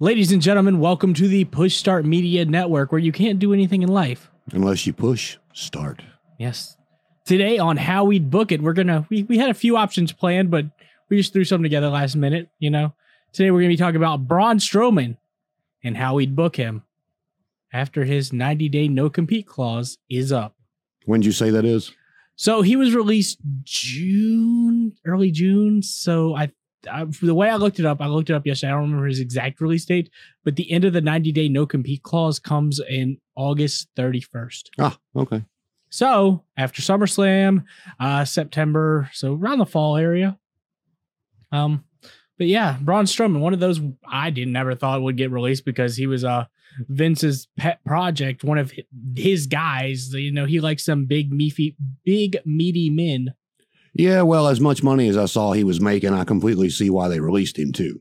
Ladies and gentlemen, welcome to the Push Start Media Network, where you can't do anything in life. Unless you push, start. Yes. Today on how we'd book it, we're gonna we, we had a few options planned, but we just threw something together last minute, you know. Today we're gonna be talking about Braun Strowman and how we'd book him after his 90 day no compete clause is up. When did you say that is? So he was released June, early June. So I, I, the way I looked it up, I looked it up yesterday. I don't remember his exact release date, but the end of the 90 day no compete clause comes in August 31st. Ah, okay. So after SummerSlam, uh, September, so around the fall area. Um, but yeah, Braun Strowman, one of those I didn't never thought would get released because he was uh Vince's pet project, one of his guys. You know, he likes some big meaty, big meaty men. Yeah, well, as much money as I saw he was making, I completely see why they released him too.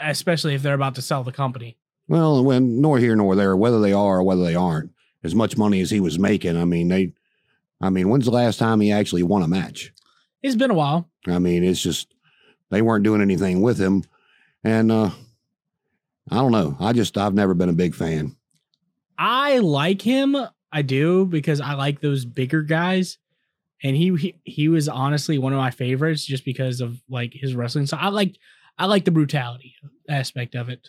especially if they're about to sell the company. Well, when nor here nor there, whether they are or whether they aren't, as much money as he was making, I mean, they, I mean, when's the last time he actually won a match? It's been a while. I mean, it's just they weren't doing anything with him, and uh I don't know. I just I've never been a big fan. I like him. I do because I like those bigger guys. And he, he he was honestly one of my favorites just because of like his wrestling. So I like I like the brutality aspect of it.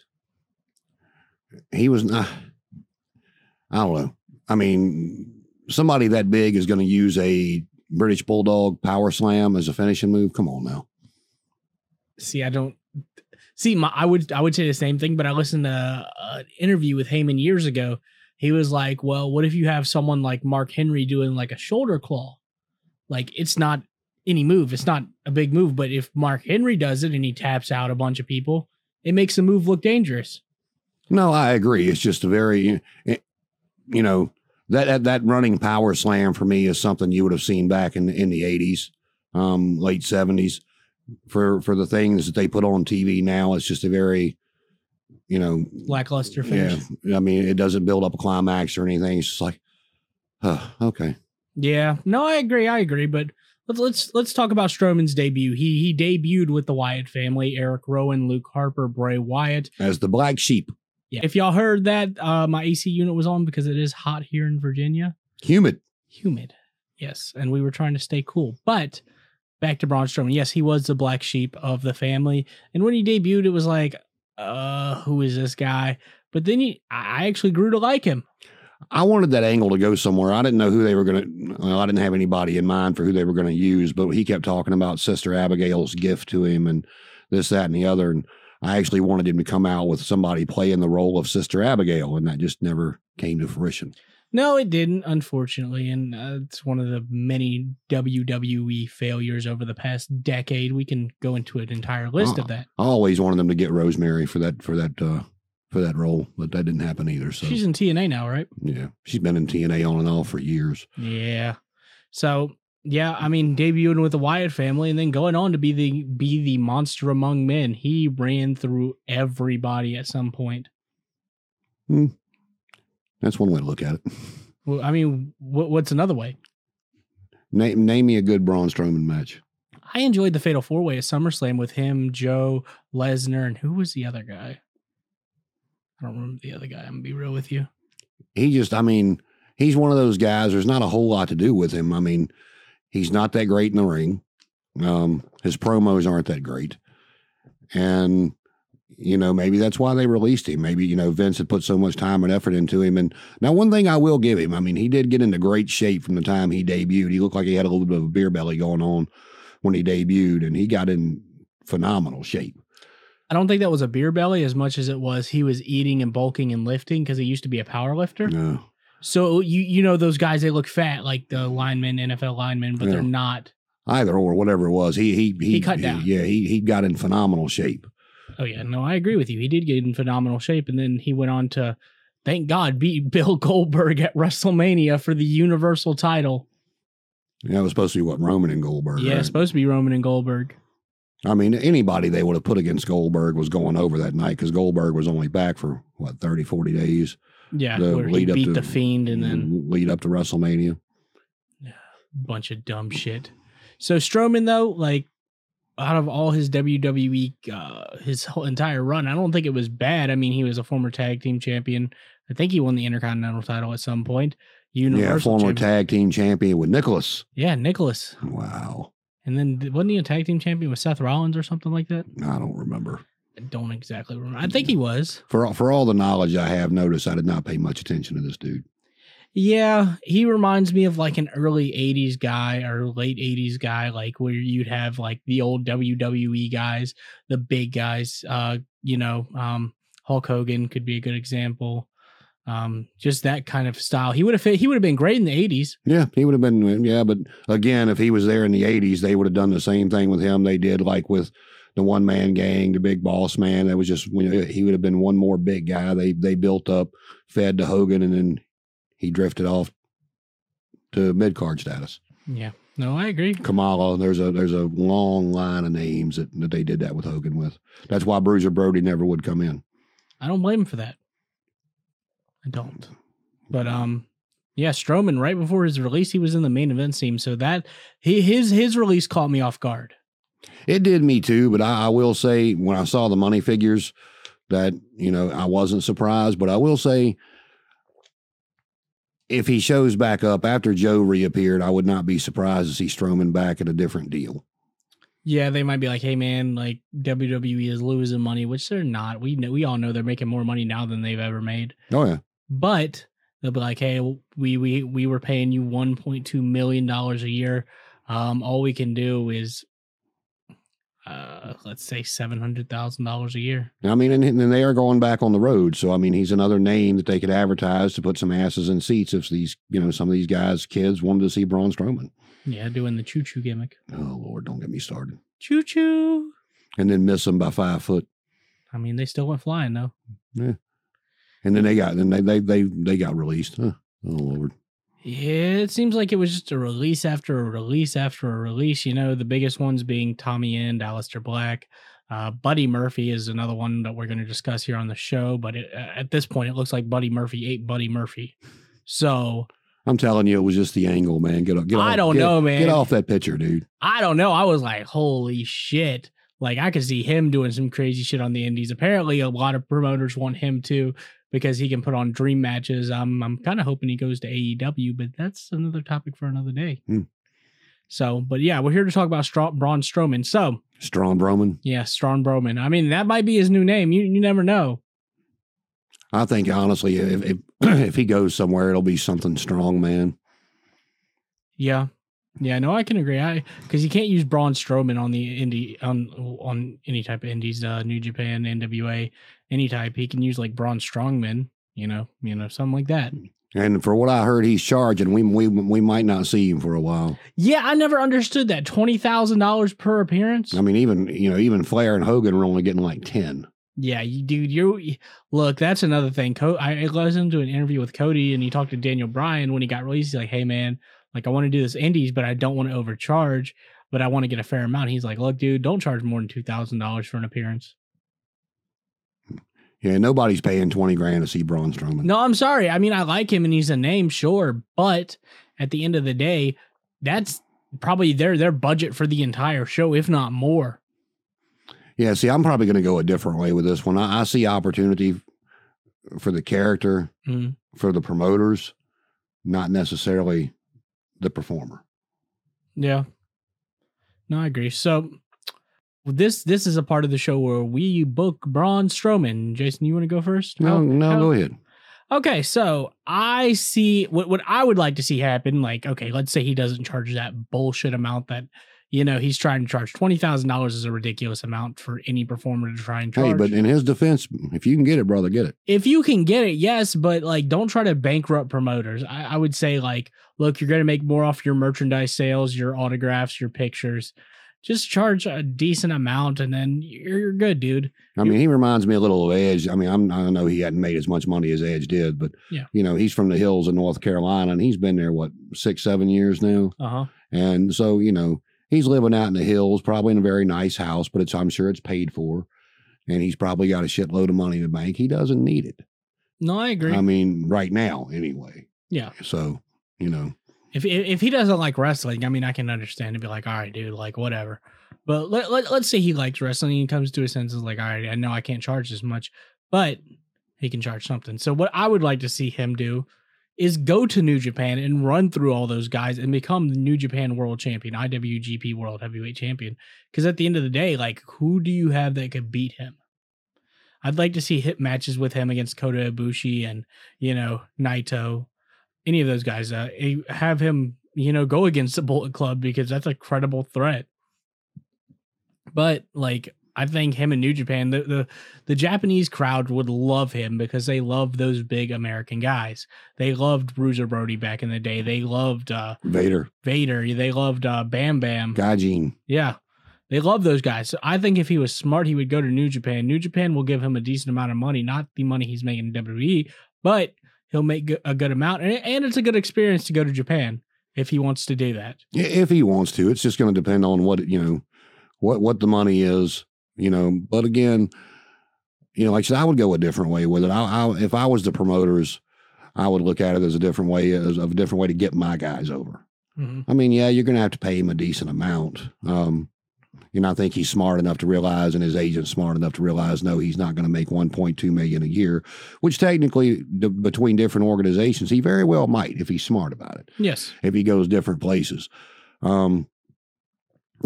He was not. I don't know. I mean, somebody that big is going to use a British Bulldog power slam as a finishing move. Come on now. See, I don't see my I would I would say the same thing, but I listened to uh, an interview with Heyman years ago. He was like, "Well, what if you have someone like Mark Henry doing like a shoulder claw? Like it's not any move. It's not a big move, but if Mark Henry does it and he taps out a bunch of people, it makes the move look dangerous." No, I agree. It's just a very, eh, you know, that that, that running power slam for me is something you would have seen back in in the eighties, um, late seventies. For for the things that they put on TV now, it's just a very, you know, Lackluster finish. yeah. I mean, it doesn't build up a climax or anything. It's just like, huh, okay. Yeah, no, I agree. I agree. But let's let's let's talk about Strowman's debut. He he debuted with the Wyatt family: Eric Rowan, Luke Harper, Bray Wyatt. As the black sheep, Yeah. If y'all heard that, uh, my AC unit was on because it is hot here in Virginia, humid. humid. Yes, and we were trying to stay cool. But back to Braun Strowman. Yes, he was the black sheep of the family, and when he debuted, it was like, uh, who is this guy? But then he, I actually grew to like him. I wanted that angle to go somewhere. I didn't know who they were going to. Well, I didn't have anybody in mind for who they were going to use, but he kept talking about Sister Abigail's gift to him and this, that, and the other. And I actually wanted him to come out with somebody playing the role of Sister Abigail, and that just never came to fruition. No, it didn't, unfortunately, and uh, it's one of the many WWE failures over the past decade. We can go into an entire list of Uh, that. I always wanted them to get Rosemary for that for that uh, for that role, but that didn't happen either. So She's in TNA now, right? yeah, she's been in TNA on and off for years. Yeah. So yeah, I mean, debuting with the Wyatt family and then going on to be the be the monster among men. He ran through everybody at some point. Hmm. That's one way to look at it. Well, I mean, what, what's another way? Name name me a good Braun Strowman match. I enjoyed the Fatal Four Way at SummerSlam with him, Joe Lesnar, and who was the other guy? I don't remember the other guy. I'm gonna be real with you. he just, I mean, he's one of those guys. There's not a whole lot to do with him. I mean, he's not that great in the ring. Um, his promos aren't that great, and you know maybe that's why they released him. Maybe you know Vince had put so much time and effort into him. And now one thing I will give him, I mean, he did get into great shape from the time he debuted. He looked like he had a little bit of a beer belly going on when he debuted, and he got in phenomenal shape. I don't think that was a beer belly as much as it was he was eating and bulking and lifting because he used to be a power lifter. No. So you you know those guys they look fat like the linemen, NFL linemen, but they're not. Either or whatever it was, he he he, He cut down. Yeah, he he got in phenomenal shape. Oh yeah, no, I agree with you. He did get in phenomenal shape, and then he went on to, thank God, beat Bill Goldberg at WrestleMania for the Universal title. Yeah, it was supposed to be what Roman and Goldberg. Yeah, right? supposed to be Roman and Goldberg. I mean, anybody they would have put against Goldberg was going over that night because Goldberg was only back for what 30, 40 days. Yeah, The where he lead up beat to- the Fiend and then lead up to WrestleMania. Yeah, bunch of dumb shit. So Strowman though, like out of all his WWE, uh, his whole entire run, I don't think it was bad. I mean, he was a former tag team champion. I think he won the Intercontinental title at some point. Universal yeah, former champion. tag team champion with Nicholas. Yeah, Nicholas. Wow. And then wasn't he a tag team champion with Seth Rollins or something like that? I don't remember. I don't exactly remember. I think he was. For all- for all the knowledge I have, notice I did not pay much attention to this dude. Yeah, he reminds me of like an early 80s guy or late 80s guy, like where you'd have like the old WWE guys, the big guys. Uh, you know, um, Hulk Hogan could be a good example. Um, just that kind of style. He would have fit, he would have been great in the 80s. Yeah, he would have been. Yeah, but again, if he was there in the '80s, they would have done the same thing with him. They did like with the one man gang, the big boss man. That was just you know, he would have been one more big guy. They they built up, fed to Hogan, and then he drifted off to mid card status. Yeah. No, I agree. Kamala, there's a there's a long line of names that, that they did that with Hogan with. That's why Bruiser Brody never would come in. I don't blame him for that. I don't. But um yeah, Strowman right before his release, he was in the main event team. So that he, his his release caught me off guard. It did me too, but I, I will say when I saw the money figures that, you know, I wasn't surprised. But I will say if he shows back up after Joe reappeared, I would not be surprised to see Strowman back at a different deal. Yeah, they might be like, "Hey, man, like WWE is losing money," which they're not. We know, we all know they're making more money now than they've ever made. Oh yeah. But they'll be like, "Hey, we we we were paying you 1.2 million dollars a year. Um, all we can do is, uh, let's say seven hundred thousand dollars a year." I mean, and, and they are going back on the road. So I mean, he's another name that they could advertise to put some asses in seats if these, you know, some of these guys' kids wanted to see Braun Strowman. Yeah, doing the choo choo gimmick. Oh Lord, don't get me started. Choo choo. And then miss them by five foot. I mean, they still went flying though. And then they got then they they they, they got released. Huh. Oh Lord. Yeah, it seems like it was just a release after a release after a release. You know, the biggest ones being Tommy End, Aleister Black. Uh, Buddy Murphy is another one that we're going to discuss here on the show. But it, at this point, it looks like Buddy Murphy ate Buddy Murphy. So I'm telling you, it was just the angle, man. Get, get off. I don't get- know, man. Get off that picture, dude. I don't know. I was like, holy shit. Like I could see him doing some crazy shit on the indies. Apparently a lot of promoters want him too because he can put on dream matches. I'm I'm kind of hoping he goes to AEW, but that's another topic for another day. Hmm. So, but yeah, we're here to talk about Stra- Braun Strowman. So, Strong Broman. yeah, Strawn Broman. I mean, that might be his new name. You you never know. I think honestly, if, if if he goes somewhere, it'll be something strong, man. Yeah. Yeah, no, I can agree. I because you can't use Braun Strowman on the indie on on any type of indies, uh, New Japan, NWA, any type. He can use like Braun Strongman, you know, you know, something like that. And for what I heard, he's charging. We we we might not see him for a while. Yeah, I never understood that twenty thousand dollars per appearance. I mean, even you know, even Flair and Hogan are only getting like ten. Yeah, you dude, you look. That's another thing. Co- I I listened to an interview with Cody, and he talked to Daniel Bryan when he got released. He's like, "Hey, man, like I want to do this indies, but I don't want to overcharge, but I want to get a fair amount." He's like, "Look, dude, don't charge more than two thousand dollars for an appearance." Yeah, nobody's paying twenty grand to see Braun Strowman. No, I'm sorry. I mean, I like him, and he's a name, sure, but at the end of the day, that's probably their their budget for the entire show, if not more. Yeah, see, I'm probably going to go a different way with this one. I, I see opportunity for the character, Mhm. for the promoters, not necessarily the performer. Yeah. No, I agree. So this this is a part of the show where we book Braun Strowman. Jason, you want to go first? No, How- no, how- go ahead. Okay, so I see what what I would like to see happen. Like, okay, let's say he doesn't charge that bullshit amount that you know he's trying to charge twenty thousand dollars is a ridiculous amount for any performer to try and charge. Hey, but in his defense, if you can get it, brother, get it. if you can get it, yes, but like don't try to bankrupt promoters. I, I would say like, look, you're gonna make more off your merchandise sales, your autographs, your pictures. Just charge a decent amount, and then you're, good, dude. I mean, he reminds me a little of Edge. I mean, I'm, I know he hadn't made as much money as Edge did, but Yeah. you know, he's from the hills of North Carolina, and he's been there what six, seven years now, Uh huh. and so you know, he's living out in the hills, probably in a very nice house, but it's I'm sure it's paid for, and he's probably got a shitload of money in the bank. He doesn't need it. No, I agree. I mean, right now, anyway. Yeah. So you know, if if he doesn't like wrestling, I mean, I can understand and be like, all right, dude, like whatever. But let, let, let's say he likes wrestling and comes to his senses like, all right, I know I can't charge as much, but he can charge something. So what I would like to see him do is go to New Japan and run through all those guys and become the New Japan World Champion, IWGP World Heavyweight Champion. Because at the end of the day, like, who do you have that could beat him? I'd like to see hit matches with him against Kota Ibushi and you know Naito, any of those guys. Uh, have him you know go against the Bullet Club because that's a credible threat. But like I think him in New Japan, the, the the Japanese crowd would love him because they love those big American guys. They loved Bruiser Brody back in the day. They loved uh, Vader, Vader. They loved uh, Bam Bam. Gaijin. Yeah, they love those guys. So I think if he was smart, he would go to New Japan. New Japan will give him a decent amount of money, not the money he's making in WWE, but he'll make a good amount, and, and it's a good experience to go to Japan if he wants to do that. If he wants to, it's just going to depend on what you know, what what the money is, you know. But again, you know, like I said, I would go a different way with it. I, I if I was the promoters, I would look at it as a different way, as a different way to get my guys over. Mhm. I mean, yeah, you're going to have to pay him a decent amount. Um, you know, I think he's smart enough to realize, and his agent's smart enough to realize, no, he's not going to make 1.2 million a year. Which technically, d- between different organizations, he very well might if he's smart about it. Yes. If he goes different places, um,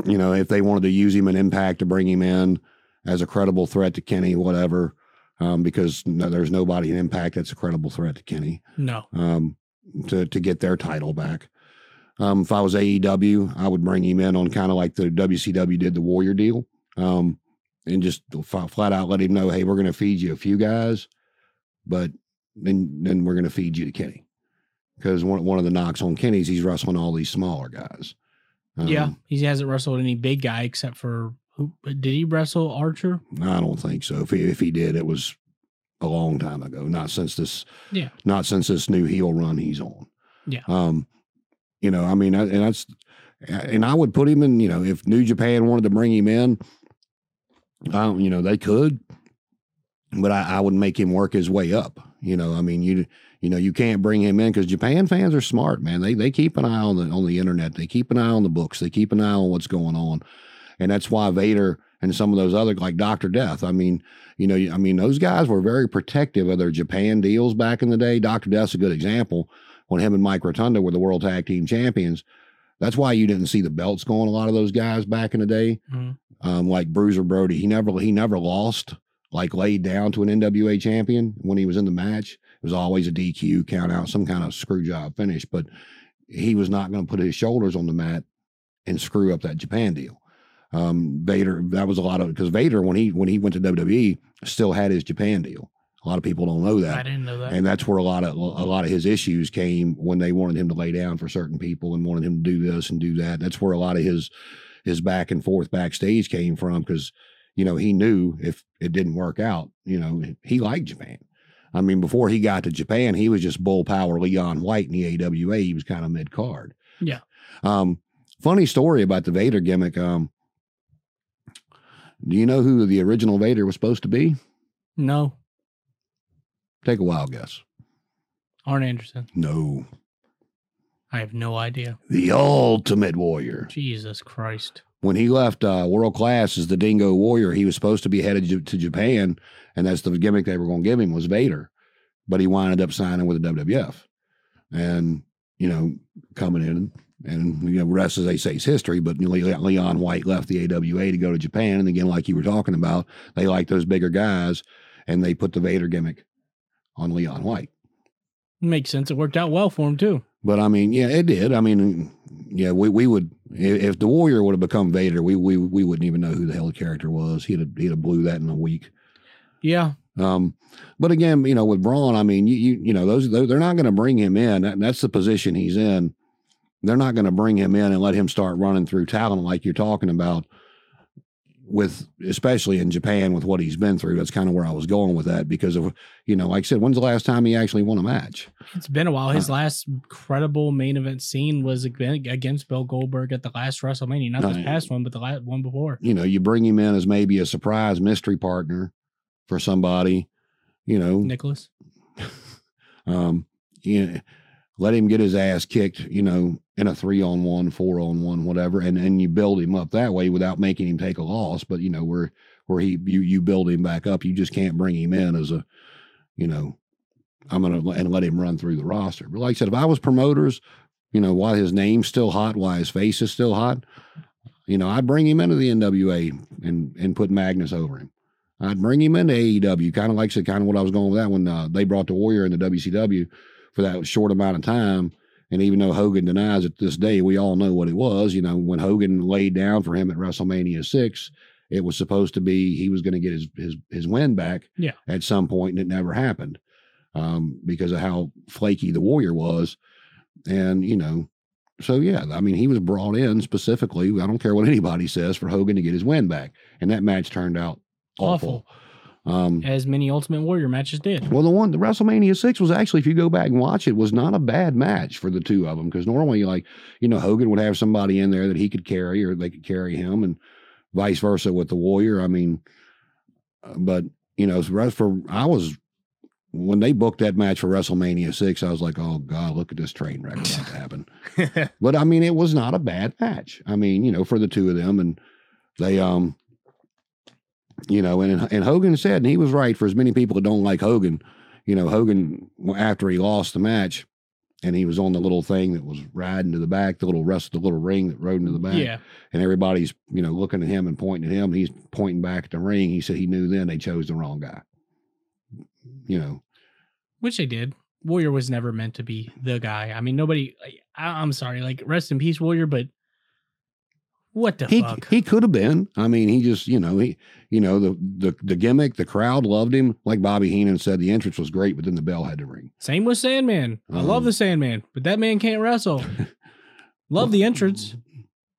you know, if they wanted to use him in Impact to bring him in as a credible threat to Kenny, whatever, um, because no, there's nobody in Impact that's a credible threat to Kenny No. um, to to get their title back. Um, if I was AEW, I would bring him in on kind of like the WCW did the Warrior deal, um, and just f- flat out let him know, hey, we're going to feed you a few guys, but then then we're going to feed you to Kenny, because one one of the knocks on Kenny's he's wrestling all these smaller guys. Um, yeah, he hasn't wrestled any big guy except for who did he wrestle Archer? I don't think so. If he, if he did, it was a long time ago. Not since this. Yeah. Not since this new heel run he's on. Yeah. Um, you know, I mean, I- and that's, and I would put him in. You know, if New Japan wanted to bring him in, I don't, you know, they could, but I, I would make him work his way up. You know, I mean, you you know, you can't bring him in because Japan fans are smart, man. They they keep an eye on the on the internet. They keep an eye on the books. They keep an eye on what's going on, and that's why Vader and some of those other like Doctor Death. I mean, you know, I mean, those guys were very protective of their Japan deals back in the day. Doctor Death's a good example. When him and Mike Rotunda were the World Tag Team Champions, that's why you didn't see the belts going. A lot of those guys back in the day, Mhm. um, like Bruiser Brody, he never he never lost like laid down to an NWA champion when he was in the match. It was always a DQ count out, some kind of screw job finish, but he was not going to put his shoulders on the mat and screw up that Japan deal. Um, Vader, that was a lot of because Vader when he when he went to WWE still had his Japan deal. A lot of people don't know that I didn't know that. and that's where a lot of a lot of his issues came when they wanted him to lay down for certain people and wanted him to do this and do that. That's where a lot of his his back and forth backstage came from because you know he knew if it didn't work out, you know he liked Japan. I mean, before he got to Japan, he was just bull power Leon White in the AWA. He was kind of mid card. Yeah. Um, funny story about the Vader gimmick. Um, do you know who the original Vader was supposed to be? no, Take a wild guess. Arn Anderson. No. I have no idea. The Ultimate Warrior. Jesus Christ. When he left uh, World Class as the Dingo Warrior, he was supposed to be headed to, to Japan, and that's the gimmick they were going to give him was Vader, but he wound up signing with the WWF, and you know coming in and you know rest as they say is history. But Leon White left the AWA to go to Japan, and again, like you were talking about, they like those bigger guys, and they put the Vader gimmick on Leon White. Makes sense. It worked out well for him too. But I mean, yeah, it did. I mean, yeah, we, we would if the Warrior would have become Vader, we we we wouldn't even know who the hell the character was. He'd have, he'd have blew that in a week. Yeah. Um, but again, you know, with Braun, I mean, you you, you know, those they're not going to bring him in. That, that's the position he's in. They're not going to bring him in and let him start running through talent like you're talking about. With especially in Japan, with what he's been through, that's kind of where I was going with that because of you know, like I said, when's the last time he actually won a match? It's been a while. His Uh, last credible main event scene was against Bill Goldberg at the last WrestleMania. Not this Right. past one, but the last one before. you know, you bring him in as maybe a surprise mystery partner for somebody, you know, Nicholas. um, you know, let him get his ass kicked, you know, in a three on one, four on one, whatever, and and you build him up that way without making him take a loss. But you know where where he you you build him back up, you just can't bring him in as a, you know, I'm gonna and let him run through the roster. But like I said, if I was promoters, you know, why his name's still hot, why his face is still hot, you know, I'd bring him into the NWA and and put Magnus over him. I'd bring him into AEW, kind of like said kind of what I was going with that when uh, they brought the Warrior in the WCW for that short amount of time. And even though Hogan denies it this day, we all know what it was. You know, when Hogan laid down for him at WrestleMania six, it was supposed to be he was going to get his his his win back Yeah. at some point, and it never happened um, because of how flaky the Warrior was. And you know, so yeah, I mean, he was brought in specifically. I don't care what anybody says for Hogan to get his win back, and that match turned out awful. Um, As many Ultimate Warrior matches did. well, the one, the WrestleMania six was actually, if you go back and watch it, was not a bad match for the two of them because normally, like you know, Hogan would have somebody in there that he could carry or they could carry him, and vice versa with the Warrior. I mean, uh, but you know, for for- I was when they booked that match for WrestleMania six, I was like, oh god, look at this train wreck about to happen. But I mean, it was not a bad match. I mean, you know, for the two of them, and they, um, you know, and and Hogan said, and he was right. For as many people that don't like Hogan, you know, Hogan after he lost the match, and he was on the little thing that was riding to the back, the little rest, the little ring that rode into the back, yeah. and everybody's you know looking at him and pointing at him. He's pointing back at the ring. He said he knew then they chose the wrong guy. You know, Which they did. Warrior was never meant to be the guy. I mean, nobody. I, I'm sorry. Like, rest in peace, Warrior. But what the he fuck? he could have been. I mean, he just you know he you know the the the gimmick, the crowd loved him. Like Bobby Heenan said, the entrance was great, but then the bell had to ring. Same with Sandman. I love Um, the Sandman, but that man can't wrestle. love the entrance.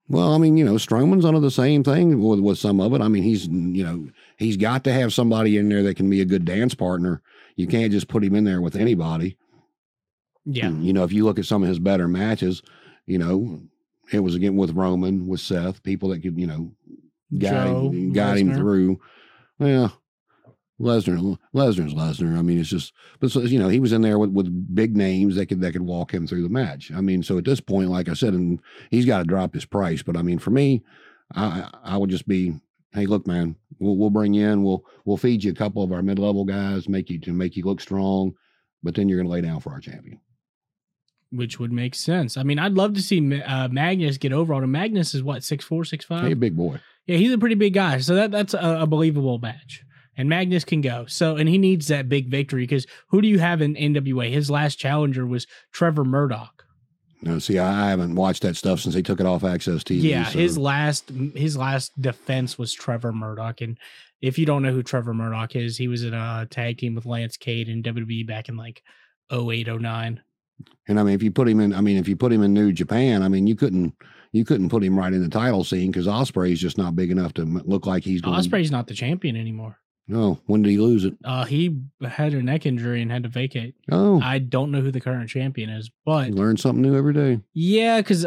Well, I mean, you know, Strowman's under the same thing with, with some of it. I mean, he's you know he's got to have somebody in there that can be a good dance partner. You can't just put him in there with anybody. Yeah. You know, if you look at some of his better matches, you know, it was again with Roman, with Seth, people that could, you know, guide Joe, him, guide him through. Well, Lesnar, Lesnar's Lesnar. I mean, it's just, but so, you know, he was in there with, with big names that could that could walk him through the match. I mean, so at this point, like I said, and he's got to drop his price. But I mean, for me, I I would just be, hey, look, man, we'll we'll bring you in, we'll we'll feed you a couple of our mid level guys, make you to make you look strong, but then you're going to lay down for our champion. Which would make sense. I mean, I'd love to see uh, Magnus get over on him. Magnus is what six four, six five. Hey, big boy. Yeah, he's a pretty big guy, so that that's a, a believable match. And Magnus can go. So, and he needs that big victory because who do you have in NWA? His last challenger was Trevor Murdoch. No, see, I, I haven't watched that stuff since they took it off Access TV. Yeah, so- his last his last defense was Trevor Murdoch. And if you don't know who Trevor Murdoch is, he was in a tag team with Lance Cade in WWE back in like 08, 09. And I mean, if you put him in, I mean, if you put him in New Japan, I mean, you couldn't, you couldn't put him right in the title scene because Ospreay's just not big enough to look like he's going. Ospreay's not the champion anymore. No, when did he lose it? Uh, he had a neck injury and had to vacate. Oh, I don't know who the current champion is, but you learn something new every day. Yeah, because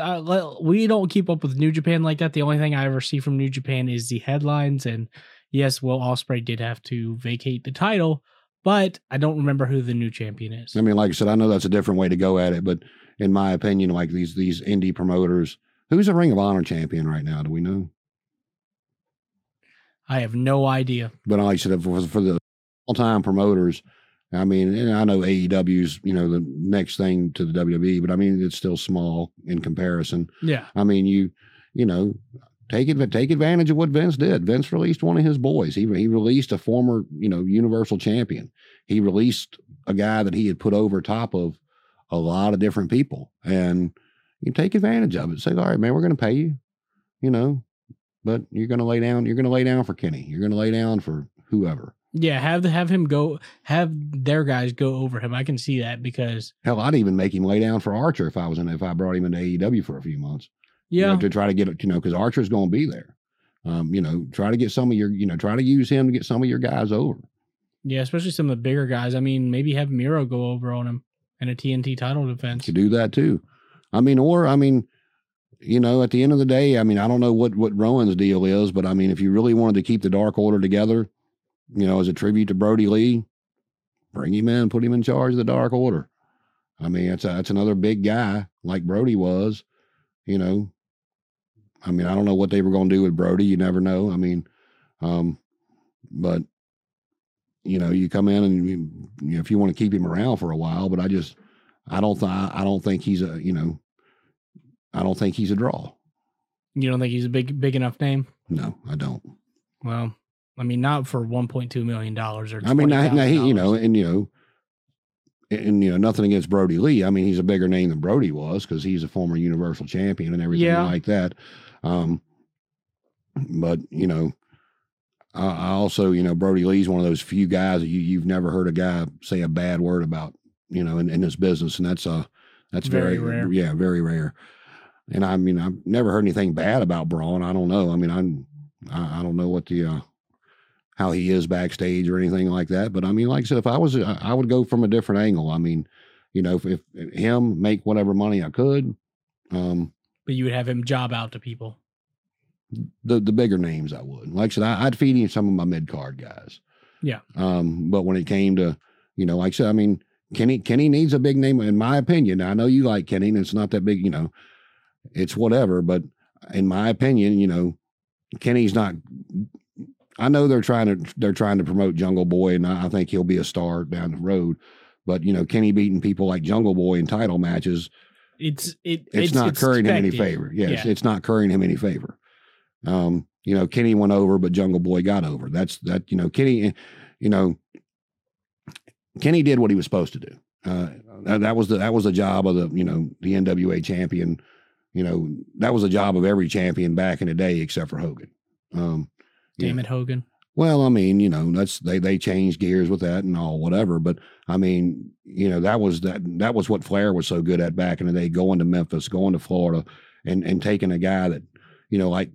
we don't keep up with New Japan like that. The only thing I ever see from New Japan is the headlines. And yes, Will Ospreay did have to vacate the title, but I don't remember who the new champion is. I mean, like I said, I know that's a different way to go at it, but in my opinion, like these these indie promoters, who's a Ring of Honor champion right now? Do we know? I have no idea. But like I said, for, for the all time promoters, I mean, and I know AEW's you know the next thing to the WWE, but I mean it's still small in comparison. Yeah, I mean, you you know take it take advantage of what Vince did. Vince released one of his boys. He he released a former you know Universal Champion. He released a guy that he had put over top of a lot of different people, and you take advantage of it. Say, all right, man, we're going to pay you, you know, but you're going to lay down. You're going to lay down for Kenny. You're going to lay down for whoever. yeah. Have have him go. Have their guys go over him. I can see that because Hell, I'd even make him lay down for Archer if I was in. If I brought him into AEW for a few months. You yeah, know, to try to get it, you know, because Archer's going to be there. Um, you know, try to get some of your, you know, try to use him to get some of your guys over. yeah. Especially some of the bigger guys. I mean, maybe have Miro go over on him in a TNT title defense. To do that too. I mean, or I mean, you know, at the end of the day, I mean, I don't know what what Rowan's deal is, but I mean, if you really wanted to keep the Dark Order together, you know, as a tribute to Brodie Lee, bring him in, put him in charge of the Dark Order. I mean, that's a, that's another big guy like Brodie was. you know, I mean, I don't know what they were going to do with Brodie. You never know. I mean, um, but you know, you come in and you, you know, if you want to keep him around for a while, but I just, I don't, th- I don't think he's a, you know, I don't think he's a draw. You don't think he's a big big enough name? No, I don't. Well, I mean, not for one point two million dollars or. I mean, now, now he, you know, and you know, and, you know, nothing against Brodie Lee. I mean, he's a bigger name than Brodie was because he's a former Universal Champion and everything Yeah. like that. Um, but you know, I, I also, you know, Brodie Lee's one of those few guys that you you've never heard a guy say a bad word about, you know, in, in this business, and that's uh that's Very very, rare. Yeah, very rare. And I mean, I've never heard anything bad about Braun. I don't know. I mean, I'm I, I don't know what the uh how he is backstage or anything like that. But I mean, like I said, if I was, I I would go from a different angle. I mean, you know, if, if him make whatever money I could, um, but you would have him job out to people. the the bigger names I would. Like I said, I, I'd feed him some of my mid card guys. Yeah. Um, but when it came to, you know, like I said, I mean, Kenny Kenny needs a big name in my opinion. I know you like Kenny, and it's not that big, you know, it's whatever. But in my opinion, you know, Kenny's not. I know they're trying to they're trying to promote Jungle Boy, and I I think he'll be a star down the road. But you know, Kenny beating people like Jungle Boy in title matches, It's it. it's, not currying him any favor. Yes, Yeah. it's not currying him any favor. Um, you know, Kenny went over, but Jungle Boy got over. That's that. You know, Kenny. You know, Kenny did what he was supposed to do. Uh, that, that was the that was the job of the you know the NWA champion. You know, that was the job of every champion back in the day, except for Hogan. Um. Damn it, Hogan. Well, I mean, you know, that's they they changed gears with that and all whatever. But I mean, you know, that was that that was what Flair was so good at back in the day, going to Memphis, going to Florida, and and taking a guy that, you know, like,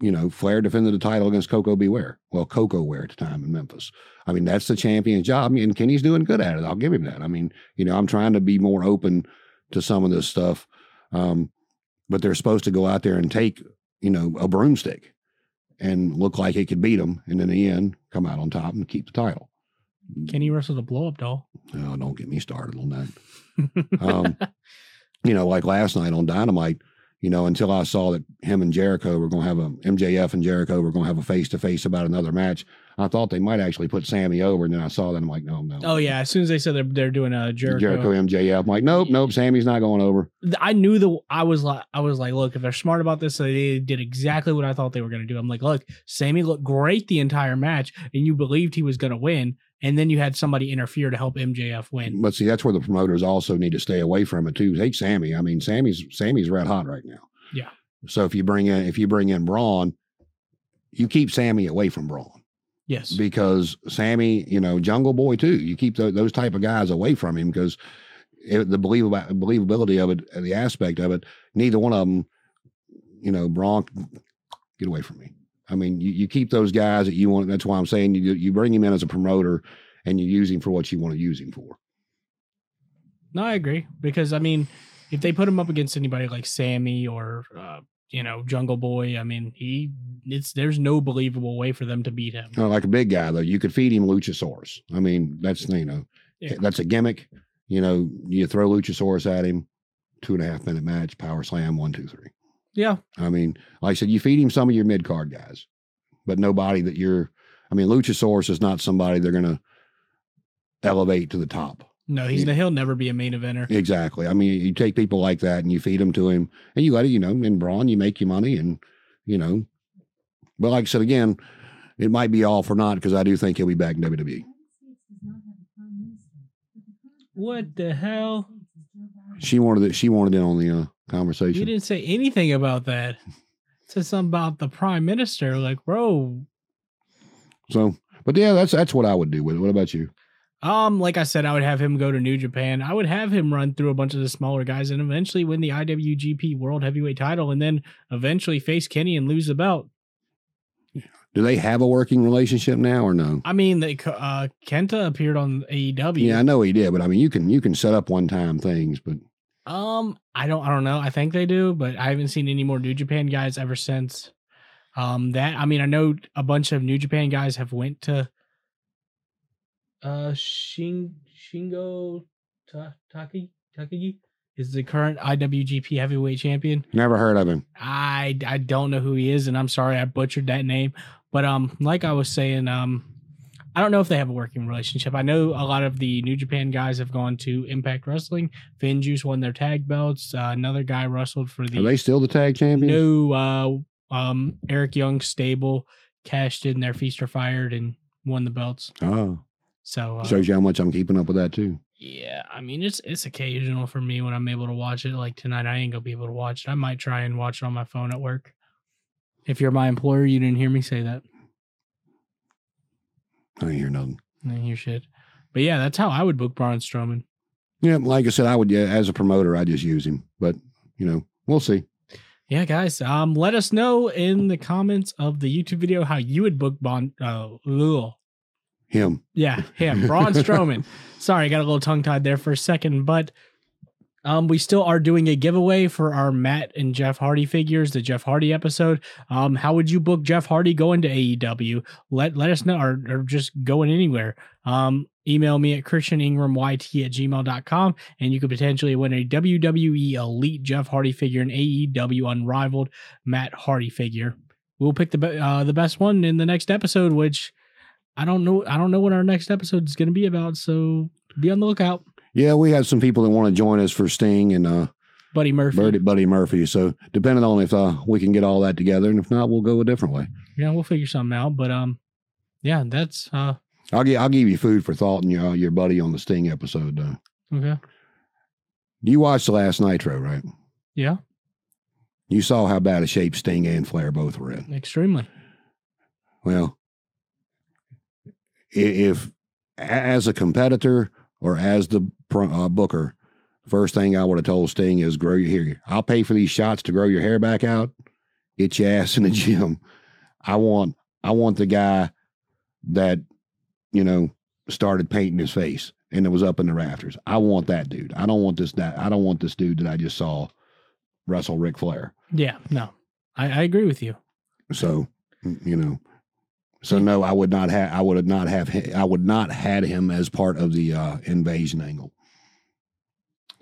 you know, Flair defended the title against Koko B. Ware. Well, Koko Ware at the time in Memphis. I mean, that's the champion's job, and Kenny's doing good at it. I'll give him that. I mean, you know, I'm trying to be more open to some of this stuff, um, but they're supposed to go out there and take, you know, a broomstick and look like he could beat him, and in the end, come out on top and keep the title. Can he wrestle the blow up doll? Oh, don't get me started on that. Um, you know, like last night on Dynamite, you know, until I saw that him and Jericho were going to have a MJF and Jericho were going to have a face to face about another match, I thought they might actually put Sammy over, and then I saw that I'm like, no, no. oh yeah, as soon as they said they're they're doing a Jericho, Jericho MJF. I'm like, nope, nope, Sammy's not going over. I knew the I was like I was like, look, if they're smart about this, they did exactly what I thought they were going to do. I'm like, look, Sammy looked great the entire match, and you believed he was going to win, and then you had somebody interfere to help MJF win. But see, that's where the promoters also need to stay away from it too. Take Sammy. I mean, Sammy's Sammy's red hot right now. Yeah. So if you bring in if you bring in Braun, you keep Sammy away from Braun. Yes, because Sammy, you know, Jungle Boy too. You keep tho- those type of guys away from him because it, the believable believability of it, the aspect of it, neither one of them, you know, Braun, get away from me. I mean, you, you keep those guys that you want. That's why I'm saying you you bring him in as a promoter and you use him for what you want to use him for. no, I agree because I mean, if they put him up against anybody like Sammy or uh, you know Jungle Boy, I mean, he it's there's no believable way for them to beat him. Uh, like a big guy though, you could feed him Luchasaurus. I mean, that's you know, Yeah. that's a gimmick. You know, you throw Luchasaurus at him, two and a half minute match, power slam, one, two, three. Yeah, I mean, like I said, you feed him some of your mid card guys, but nobody that you're. I mean, Luchasaurus is not somebody they're going to elevate to the top. no, he's Yeah. he'll never be a main eventer. Exactly. I mean, you take people like that and you feed them to him, and you let it. You know, in Braun, you make your money, and you know. But like I said again, it might be all for naught because I do think he'll be back in. WWE. What the hell? She wanted it. She wanted in on the uh, You conversation. didn't say anything about that. Said something about the prime minister. Like, bro, So, but yeah, that's that's what I would do with it. What about you? um, like I said, I would have him go to New Japan. I would have him run through a bunch of the smaller guys and eventually win the IWGP World Heavyweight Title, and then eventually face Kenny and lose the belt. Do they have a working relationship now or no? I mean, they, uh, Kenta appeared on AEW. Yeah, I know he did, but I mean, you can you can set up one time things, but Um, I don't, I don't know. I think they do, but I haven't seen any more New Japan guys ever since. Um, that I mean, I know a bunch of New Japan guys have went to. Uh, Shin Shingo Ta- Taki Takagi is the current IWGP Heavyweight Champion. Never heard of him. I I don't know who he is, and I'm sorry I butchered that name. But um, like I was saying, um, I don't know if they have a working relationship. I know a lot of the New Japan guys have gone to Impact Wrestling. FinJuice won their tag belts. Uh, another guy wrestled for the Are they still the tag champions? no uh um Eric Young stable cashed in their feast or fired and won the belts. Oh, So uh, shows you how much I'm keeping up with that too. yeah, I mean it's it's occasional for me when I'm able to watch it. Like tonight, I ain't gonna be able to watch it. I might try and watch it on my phone at work. If you're my employer, you didn't hear me say that. I didn't hear nothing. I didn't hear shit. But yeah, that's how I would book Braun Strowman. Yeah, like I said, I would. Yeah, as a promoter, I just use him. But you know, we'll see. Yeah, guys. Um, let us know in the comments of the YouTube video how you would book Bon. Uh, ugh. Him. Yeah, him, Braun Strowman. Sorry, I got a little tongue tied there for a second, but um, we still are doing a giveaway for our Matt and Jeff Hardy figures, the Jeff Hardy episode. Um, how would you book Jeff Hardy going to AEW? Let let us know, or, or just going anywhere. Um, email me at christianingramyt at gmail.com and you could potentially win a WWE Elite Jeff Hardy figure and AEW Unrivaled Matt Hardy figure. We'll pick the be- uh, the best one in the next episode, which I don't know. I don't know what our next episode is going to be about. So be on the lookout, Yeah, we have some people that want to join us for Sting and uh, Buddy Murphy. Buddy, Buddy Murphy. So depending on if uh, we can get all that together, and if not, we'll go a different way. Yeah, we'll figure something out. But um, yeah, that's uh I'll give I'll give you food for thought and your your buddy on the Sting episode. Uh, okay. you watched the last Nitro, right? Yeah, You saw how bad a shape Sting and Flair both were in. extremely. Well, if as a competitor or as the uh, booker, first thing I would have told Sting is grow your hair. I'll pay for these shots to grow your hair back out. Get your ass in the gym. I want I want the guy that you know started painting his face and it was up in the rafters. I want that dude. I don't want this that I don't want this dude that I just saw wrestle Ric Flair. Yeah, no, I, I agree with you. So, you know, so no, I would not have, I would have not have, I would not had him as part of the uh, invasion angle.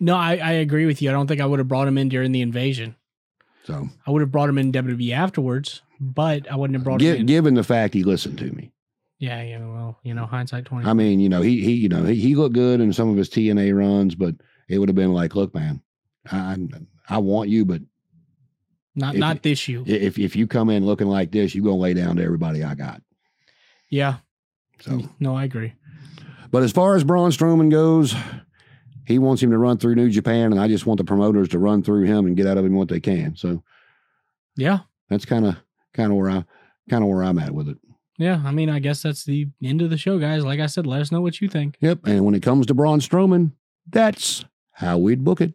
No, I, I agree with you. I don't think I would have brought him in during the invasion. So, I would have brought him in WWE afterwards, but I wouldn't have brought him in. given the fact he listened to me, yeah, yeah. Well, you know, hindsight twenty. I mean, you know, he, he, you know, he, he looked good in some of his TNA runs, but it would have been like, look, man, I, I want you, but not if- not this you. if, if you come in looking like this, you going to lay down to everybody I got. Yeah. So, No, I agree. but as far as Braun Strowman goes, he wants him to run through New Japan, and I just want the promoters to run through him and get out of him what they can. So, Yeah. that's kind of kind of where I kind of where I'm at with it. Yeah. I mean, I guess that's the end of the show, guys. Like I said, let us know what you think. Yep. And when it comes to Braun Strowman, that's how we'd book it.